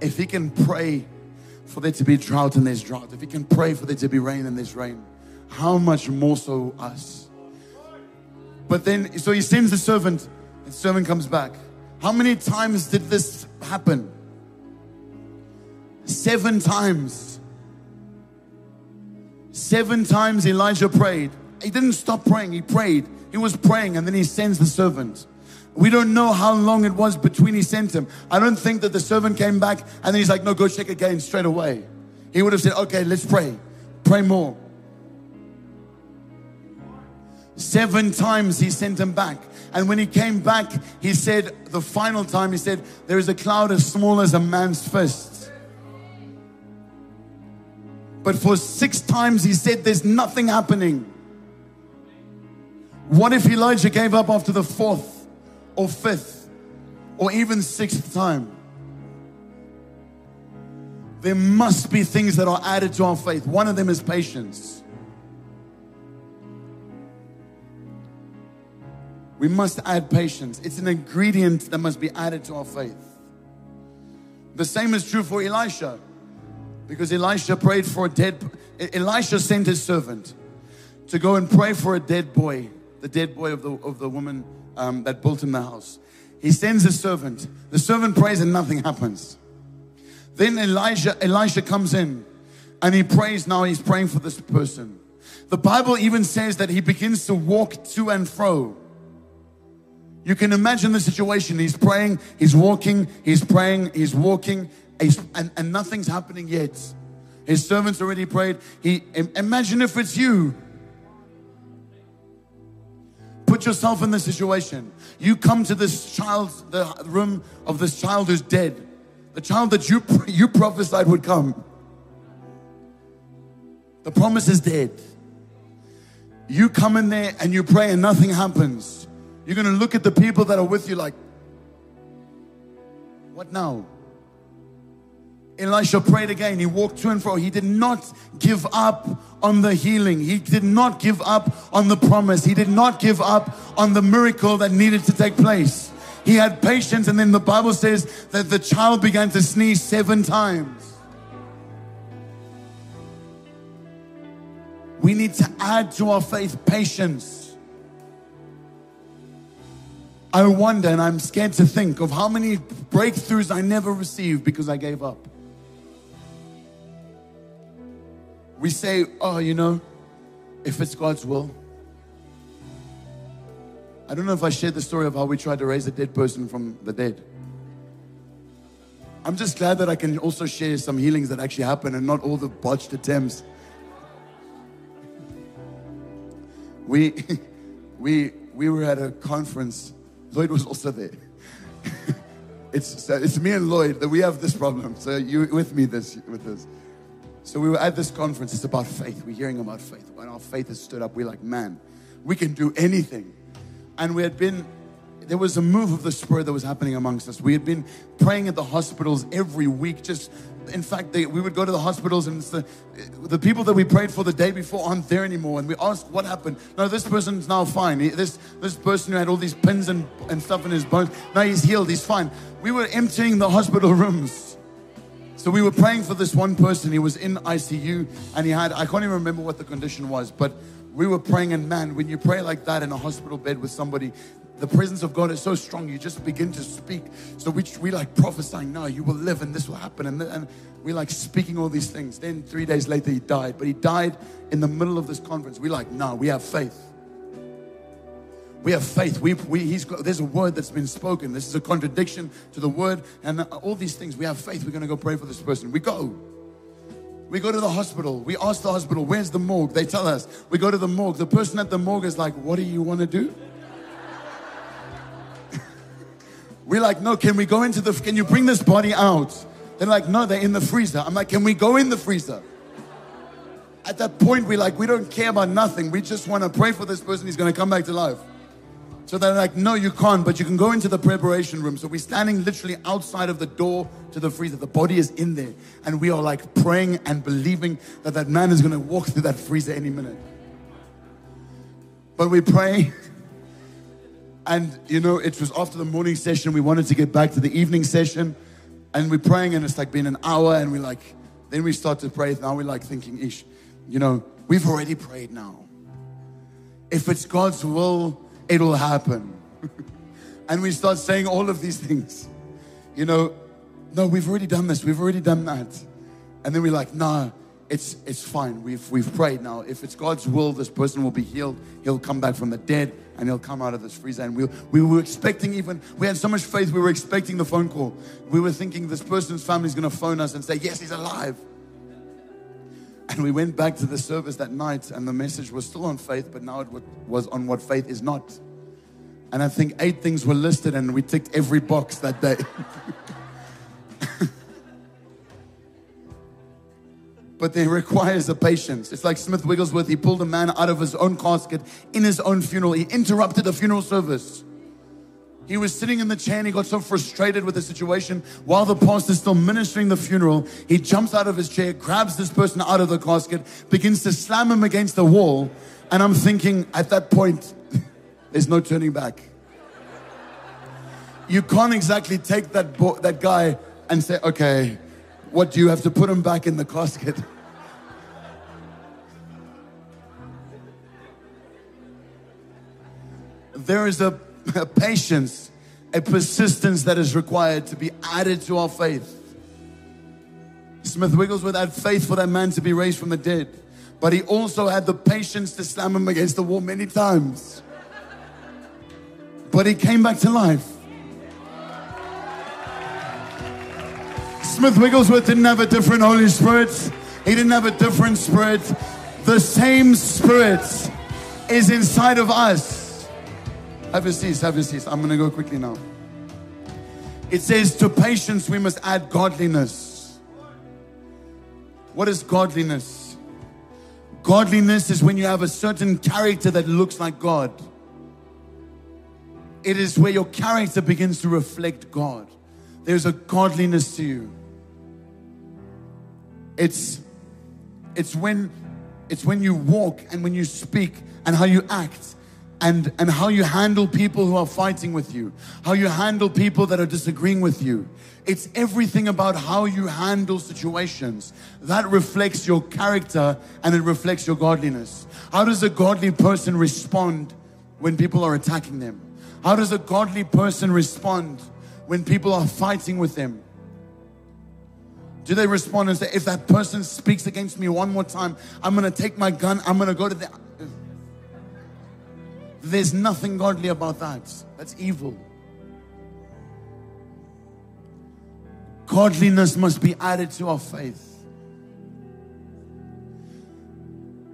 If he can pray for there to be drought and there's drought, if he can pray for there to be rain and there's rain, how much more so us? But then, so he sends the servant, and the servant comes back. How many times did this happen? Seven times. Seven times Elijah prayed he didn't stop praying. He prayed. He was praying and then he sends the servant. We don't know how long it was between he sent him. I don't think that the servant came back and then he's like, no, go check again straight away. He would have said, okay, let's pray. Pray more. Seven times he sent him back. And when he came back, he said, the final time, he said, there is a cloud as small as a man's fist. But for six times he said, there's nothing happening. What if Elijah gave up after the fourth or fifth or even sixth time? There must be things that are added to our faith. One of them is patience. We must add patience. It's an ingredient that must be added to our faith. The same is true for Elisha. Because Elisha prayed for a dead Elisha sent his servant to go and pray for a dead boy the dead boy of the, of the woman um, that built him the house. He sends a servant. The servant prays and nothing happens. Then Elijah, Elisha comes in and he prays. Now he's praying for this person. The Bible even says that he begins to walk to and fro. You can imagine the situation. He's praying, he's walking, he's praying, he's walking, he's, and, and nothing's happening yet. His servants already prayed. He imagine if it's you Put yourself in the situation. You come to this child's the room of this child who's dead. The child that you you prophesied would come. The promise is dead. You come in there and you pray and nothing happens. You're going to look at the people that are with you like, what now? Elisha prayed again. He walked to and fro. He did not give up on the healing. He did not give up on the promise. He did not give up on the miracle that needed to take place. He had patience, and then the Bible says that the child began to sneeze seven times. We need to add to our faith patience. I wonder, and I'm scared to think of how many breakthroughs I never received because I gave up. We say, oh, you know, if it's God's will. I don't know if I shared the story of how we tried to raise a dead person from the dead. I'm just glad that I can also share some healings that actually happen and not all the botched attempts. We, we, we were at a conference. Lloyd was also there. it's so it's me and Lloyd that we have this problem. So you with me this with this. So we were at this conference. It's about faith. We're hearing about faith. When our faith has stood up, we're like, man, we can do anything. And we had been there was a move of the spirit that was happening amongst us. We had been praying at the hospitals every week. Just, in fact, they, we would go to the hospitals, and the the people that we prayed for the day before aren't there anymore. And we asked, "What happened?" No, this person's now fine. This this person who had all these pins and, and stuff in his bones, now he's healed. He's fine. We were emptying the hospital rooms. So we were praying for this one person. He was in ICU, and he had I can't even remember what the condition was, but we were praying, and man, when you pray like that in a hospital bed with somebody, the presence of God is so strong, you just begin to speak. So we, we like prophesying, no, you will live and this will happen. And, and we like speaking all these things. Then three days later, he died. But he died in the middle of this conference. We like, no, we have faith. We have faith. We, we, there's a word that's been spoken. This is a contradiction to the word. And all these things, we have faith. We're going to go pray for this person. We go. We go to the hospital. We ask the hospital, where's the morgue? They tell us. We go to the morgue. The person at the morgue is like, what do you want to do? We're like, no, can we go into the, can you bring this body out? They're like, no, they're in the freezer. I'm like, can we go in the freezer? At that point, we're like, we don't care about nothing. We just want to pray for this person. He's going to come back to life. So they're like, no, you can't, but you can go into the preparation room. So we're standing literally outside of the door to the freezer. The body is in there. And we are like praying and believing that that man is going to walk through that freezer any minute. But we pray and, you know, it was after the morning session. We wanted to get back to the evening session. And we're praying, and it's like been an hour. And we're like, then we start to pray. Now we're like thinking, ish, you know, we've already prayed now. If it's God's will, it'll happen. and we start saying all of these things. You know, no, we've already done this. We've already done that. And then we're like, nah, it's, it's fine. We've, we've prayed now. If it's God's will, this person will be healed. He'll come back from the dead and he'll come out of this freezer. And we, we were expecting even, we had so much faith, we were expecting the phone call. We were thinking this person's family is going to phone us and say, yes, he's alive. And we went back to the service that night and the message was still on faith, but now it was on what faith is not. And I think eight things were listed and we ticked every box that day. but it requires a patience. It's like Smith Wigglesworth, he pulled a man out of his own casket in his own funeral. He interrupted the funeral service. He was sitting in the chair and he got so frustrated with the situation. While the pastor's still ministering the funeral, he jumps out of his chair, grabs this person out of the casket, begins to slam him against the wall. And I'm thinking, at that point, there's no turning back. You can't exactly take that, bo- that guy and say, okay, what do you have to put him back in the casket? there is a, a, patience, a persistence that is required to be added to our faith. Smith Wigglesworth had faith for that man to be raised from the dead, but he also had the patience to slam him against the wall many times. But he came back to life. Smith Wigglesworth didn't have a different Holy Spirit. He didn't have a different spirit. The same spirit is inside of us. Have a seat, have a seat. I'm going to go quickly now. It says, To patience we must add godliness. What is godliness? Godliness is when you have a certain character that looks like God. It is where your character begins to reflect God. There's a godliness to you. It's it's when it's when you walk and when you speak and how you act and, and how you handle people who are fighting with you, how you handle people that are disagreeing with you. It's everything about how you handle situations. That reflects your character and it reflects your godliness. How does a godly person respond when people are attacking them? How does a godly person respond when people are fighting with them? Do they respond and say, if that person speaks against me one more time, I'm to take my gun, I'm to go to the. There's nothing godly about that. That's evil. Godliness must be added to our faith.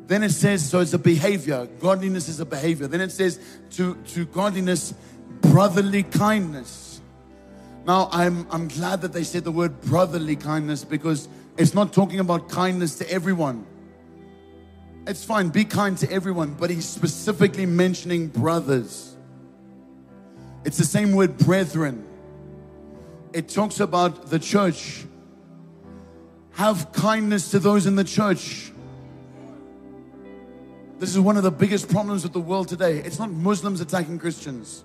Then it says, so it's a behavior. Godliness is a behavior. Then it says, to, to godliness, brotherly kindness Now, I'm, I'm glad that they said the word brotherly kindness because it's not talking about kindness to everyone. It's fine, be kind to everyone, but he's specifically mentioning brothers. It's the same word, brethren. It talks about the church. Have kindness to those in the church. This is one of the biggest problems with the world today. It's not Muslims attacking Christians,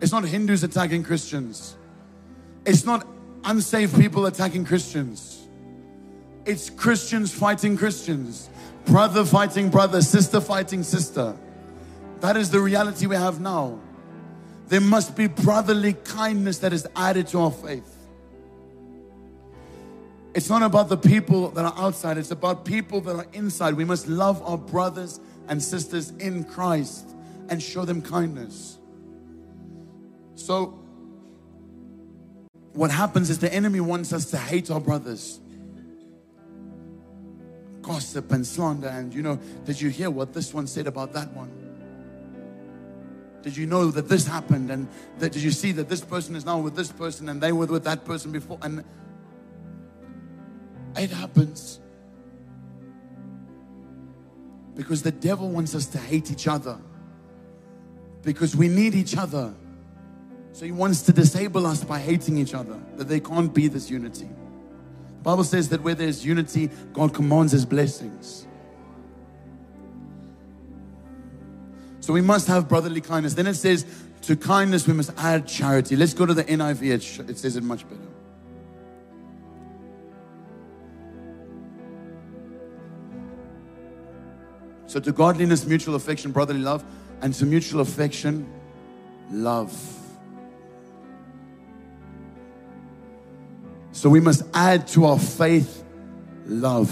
it's not Hindus attacking Christians, it's not unsaved people attacking Christians. It's Christians fighting Christians, brother fighting brother, sister fighting sister. That is the reality we have now. There must be brotherly kindness that is added to our faith. It's not about the people that are outside, it's about people that are inside. We must love our brothers and sisters in Christ and show them kindness. So, what happens is the enemy wants us to hate our brothers. Gossip and slander, and you know, did you hear what this one said about that one? Did you know that this happened? And that, did you see that this person is now with this person and they were with that person before? And it happens. Because the devil wants us to hate each other. Because we need each other. So he wants to disable us by hating each other, that there can't be this unity. Bible says that where there's unity, God commands his blessings. So we must have brotherly kindness. Then it says, to kindness we must add charity. Let's go to the NIV, it says it much better. So to godliness, mutual affection, brotherly love, and to mutual affection, love. So we must add to our faith love.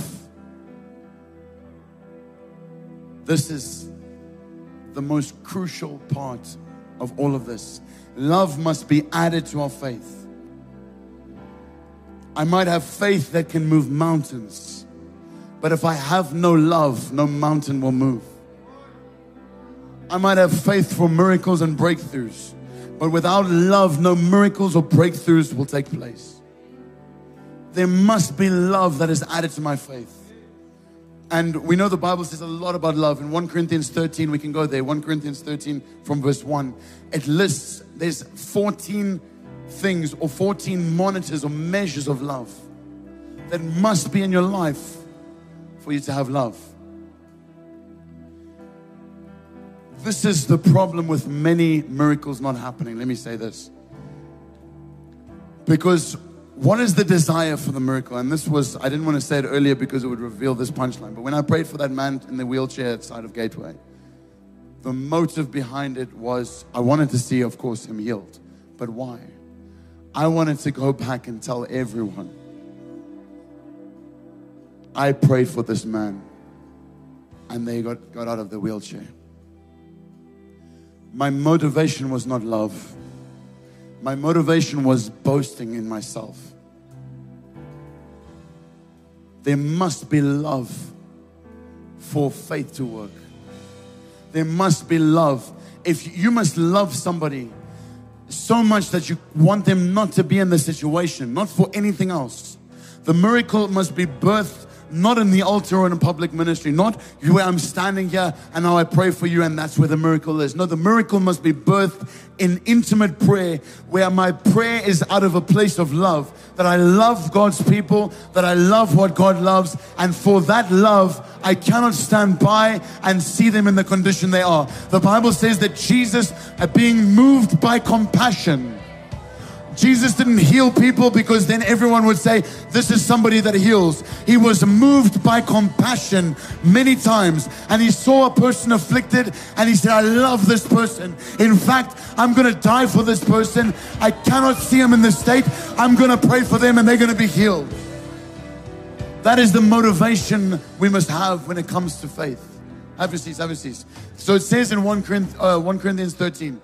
This is the most crucial part of all of this. Love must be added to our faith. I might have faith that can move mountains. But if I have no love, no mountain will move. I might have faith for miracles and breakthroughs, but without love, no miracles or breakthroughs will take place. There must be love that is added to my faith. And we know the Bible says a lot about love. In 1 Corinthians 13, we can go there. 1 Corinthians 13 from verse 1. It lists, there's 14 things or 14 monitors or measures of love that must be in your life for you to have love. This is the problem with many miracles not happening. Let me say this. Because what is the desire for the miracle? And this was, I didn't want to say it earlier because it would reveal this punchline. But when I prayed for that man in the wheelchair outside of Gateway, the motive behind it was I wanted to see, of course, him healed. But why? I wanted to go back and tell everyone I prayed for this man and they got, got out of the wheelchair. My motivation was not love. My motivation was boasting in myself. There must be love for faith to work. There must be love. If you must love somebody so much that you want them not to be in the situation, not for anything else. The miracle must be birthed not in the altar or in public ministry, not where I'm standing here and now I pray for you and that's where the miracle is. No, the miracle must be birthed in intimate prayer where my prayer is out of a place of love. That I love God's people, that I love what God loves, and for that love, I cannot stand by and see them in the condition they are. The Bible says that Jesus, uh, being moved by compassion, Jesus didn't heal people because then everyone would say, This is somebody that heals. He was moved by compassion many times and he saw a person afflicted and he said, I love this person. In fact, I'm going to die for this person. I cannot see him in this state. I'm going to pray for them and they're going to be healed. That is the motivation we must have when it comes to faith. Have your seats, have your seats. So it says in 1 Corinthians, uh, 1 Corinthians 13,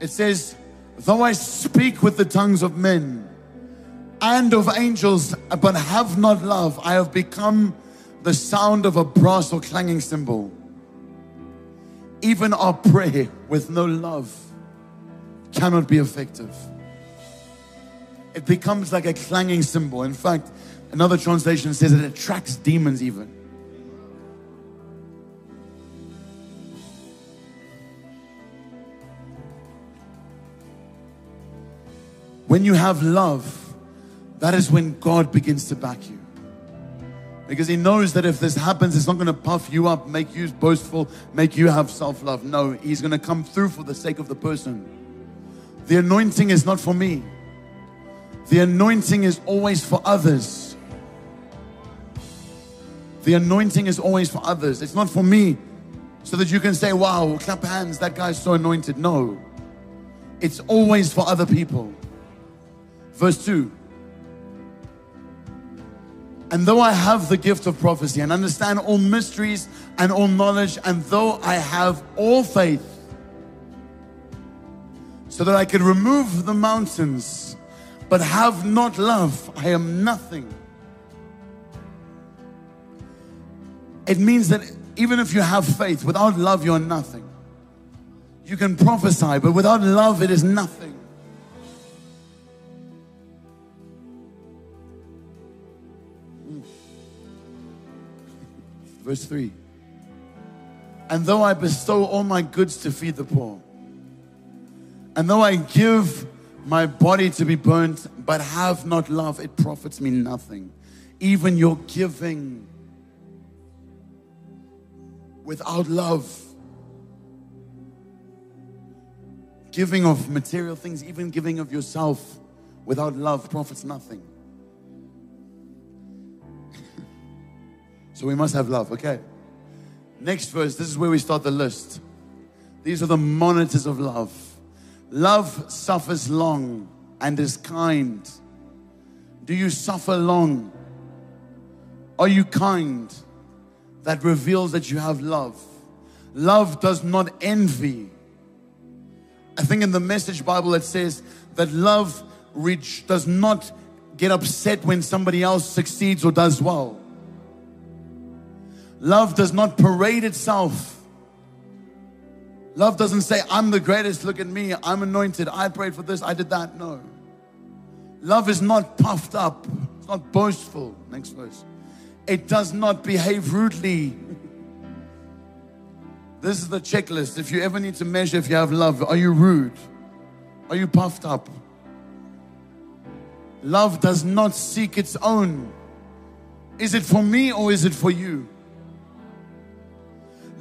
it says, Though I speak with the tongues of men and of angels, but have not love, I have become the sound of a brass or clanging cymbal. Even our prayer with no love cannot be effective. it becomes like a clanging cymbal. In fact, another translation says it attracts demons even. When you have love, that is when God begins to back you. Because he knows that if this happens, it's not going to puff you up, make you boastful, make you have self love. No, he's going to come through for the sake of the person. The anointing is not for me, the anointing is always for others. The anointing is always for others. It's not for me so that you can say, wow, clap hands, that guy's so anointed. No, it's always for other people. Verse 2 And though I have the gift of prophecy and understand all mysteries and all knowledge, and though I have all faith, so that I can remove the mountains, but have not love, I am nothing. It means that even if you have faith, without love, you're nothing. You can prophesy, but without love, it is nothing. Verse 3 And though I bestow all my goods to feed the poor, and though I give my body to be burnt, but have not love, it profits me nothing. Even your giving without love, giving of material things, even giving of yourself without love profits nothing. So we must have love, okay? Next verse, this is where we start the list. These are the monitors of love. Love suffers long and is kind. Do you suffer long? Are you kind? That reveals that you have love. Love does not envy. I think in the Message Bible it says that love does not get upset when somebody else succeeds or does well. Love does not parade itself. Love doesn't say, I'm the greatest, look at me, I'm anointed, I prayed for this, I did that. No. Love is not puffed up, it's not boastful. Next verse. It does not behave rudely. This is the checklist. If you ever need to measure if you have love, are you rude? Are you puffed up? Love does not seek its own. Is it for me or is it for you?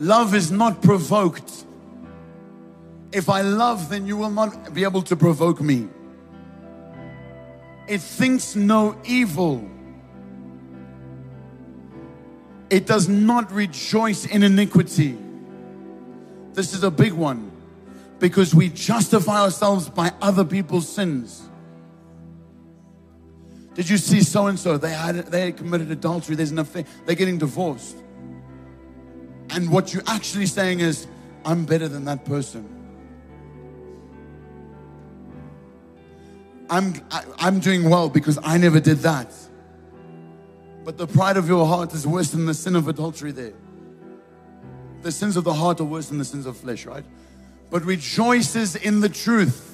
Love is not provoked. If I love, then you will not be able to provoke me. It thinks no evil. It does not rejoice in iniquity. This is a big one because we justify ourselves by other people's sins. Did you see so and so? They had they committed adultery. There's an affair. They're getting divorced. And what you're actually saying is, I'm better than that person. I'm, I, am i am doing well because I never did that. But the pride of your heart is worse than the sin of adultery there. The sins of the heart are worse than the sins of flesh, right? But rejoices in the truth.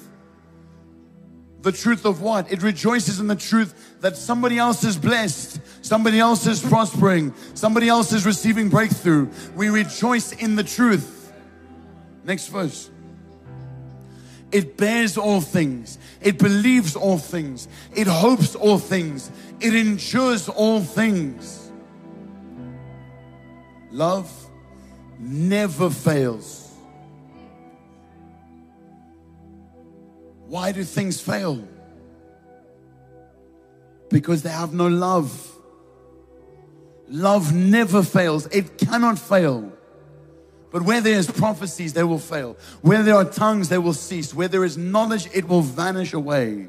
The truth of what? It rejoices in the truth that somebody else is blessed, somebody else is prospering, somebody else is receiving breakthrough. We rejoice in the truth. Next verse. It bears all things, it believes all things, it hopes all things, it endures all things. Love never fails. Why do things fail? Because they have no love. Love never fails, it cannot fail. But where there is prophecies, they will fail. Where there are tongues, they will cease. Where there is knowledge, it will vanish away.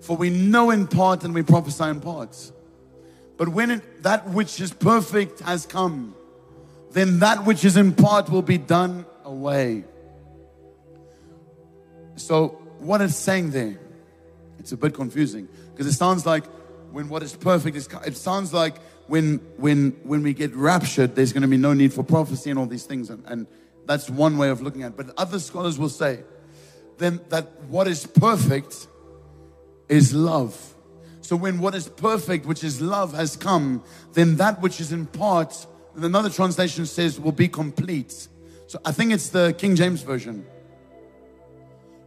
For we know in part and we prophesy in parts. But when it, that which is perfect has come, then that which is in part will be done away. So what it's saying there, it's a bit confusing because it sounds like when what is perfect is, it sounds like when when when we get raptured, there's going to be no need for prophecy and all these things, and, and that's one way of looking at it. But other scholars will say then that what is perfect is love. So when what is perfect, which is love, has come, then that which is in part, another translation says, will be complete. So I think it's the King James Version.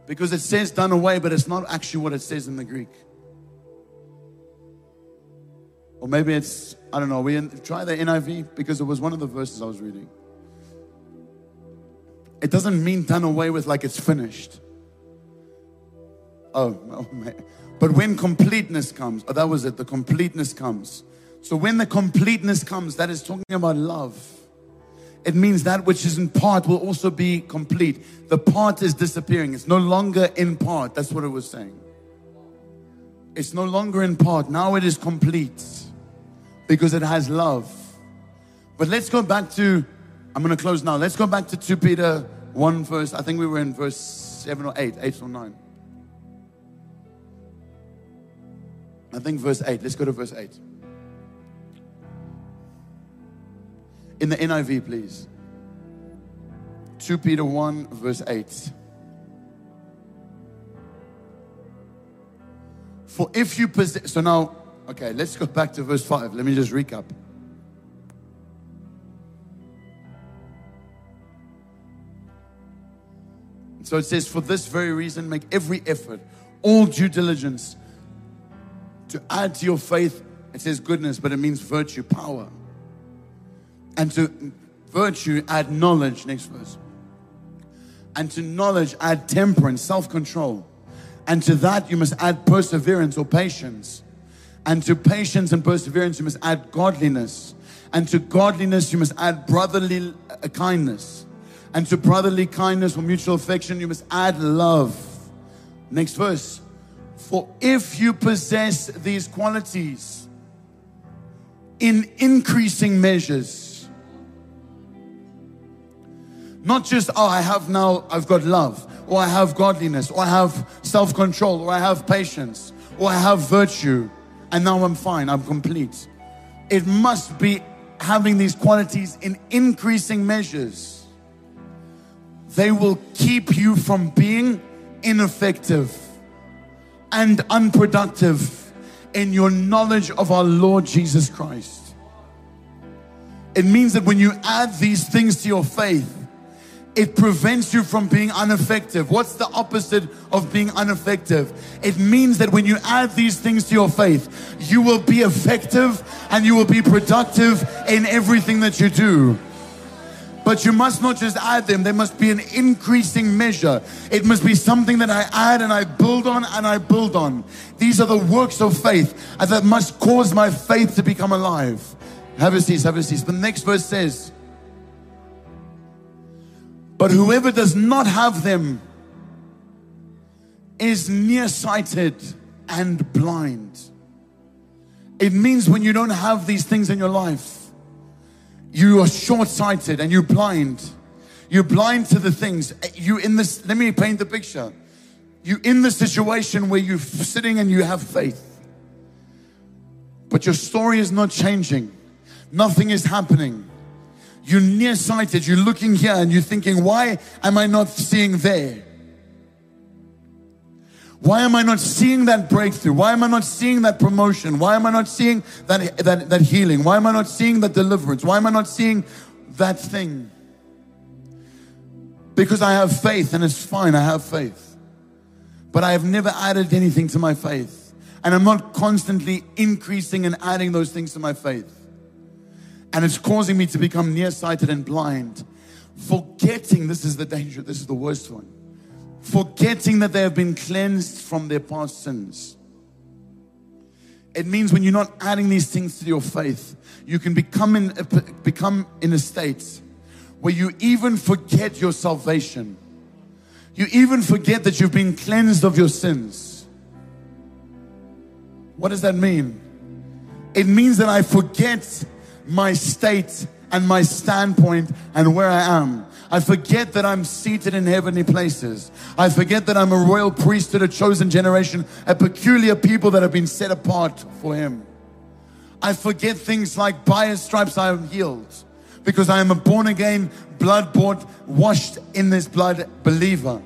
Because it says done away, but it's not actually what it says in the Greek. Or maybe it's, I don't know, we try the NIV because it was one of the verses I was reading. It doesn't mean done away with like it's finished. Oh, oh man. But when completeness comes, oh, that was it, the completeness comes. So when the completeness comes, that is talking about love. It means that which is in part will also be complete. The part is disappearing. It's no longer in part. That's what it was saying. It's no longer in part. Now it is complete because it has love. But let's go back to, I'm going to close now. Let's go back to 2 Peter 1 verse. I think we were in verse 7 or 8, 8 or 9. I think verse 8. Let's go to verse 8. In the NIV, please. 2 Peter 1, verse 8. For if you possess, so now Okay, let's go back to verse 5. Let me just recap. So it says, For this very reason, make every effort, all due diligence to add to your faith. It says goodness, but it means virtue, power. And to virtue, add knowledge. Next verse. And to knowledge, add temperance, self control. And to that, you must add perseverance or patience and to patience and perseverance, you must add godliness. And to godliness, you must add brotherly uh, kindness. And to brotherly kindness or mutual affection, you must add love. Next verse. For if you possess these qualities in increasing measures, not just, oh, I have now, I've got love, or I have godliness, or I have self control, or I have patience, or I have virtue and now I'm fine, I'm complete. It must be having these qualities in increasing measures. They will keep you from being ineffective and unproductive in your knowledge of our Lord Jesus Christ. It means that when you add these things to your faith, it prevents you from being ineffective. What's the opposite of being ineffective? It means that when you add these things to your faith, you will be effective and you will be productive in everything that you do. But you must not just add them, there must be an increasing measure. It must be something that I add and I build on and I build on. These are the works of faith that must cause my faith to become alive. Have a seat, have a seat. The next verse says, but whoever does not have them is nearsighted and blind. It means when you don't have these things in your life, you are short sighted and you're blind. You're blind to the things. You in this, let me paint the picture. You in the situation where you're sitting and you have faith, but your story is not changing. Nothing is happening. You're nearsighted. You're looking here and you're thinking, why am I not seeing there? Why am I not seeing that breakthrough? Why am I not seeing that promotion? Why am I not seeing that, that, that healing? Why am I not seeing that deliverance? Why am I not seeing that thing? Because I have faith and it's fine, I have faith. But I have never added anything to my faith. And I'm not constantly increasing and adding those things to my faith. And it's causing me to become nearsighted and blind. Forgetting, this is the danger, this is the worst one. Forgetting that they have been cleansed from their past sins. It means when you're not adding these things to your faith, you can become in, become in a state where you even forget your salvation. You even forget that you've been cleansed of your sins. What does that mean? It means that I forget my state and my standpoint and where I am. I forget that I'm seated in heavenly places. I forget that I'm a royal priesthood, a chosen generation, a peculiar people that have been set apart for Him. I forget things like by His stripes I am healed because I am a born again, blood bought, washed in this blood believer.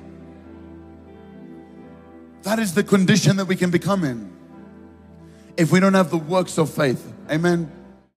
That is the condition that we can become in if we don't have the works of faith. Amen.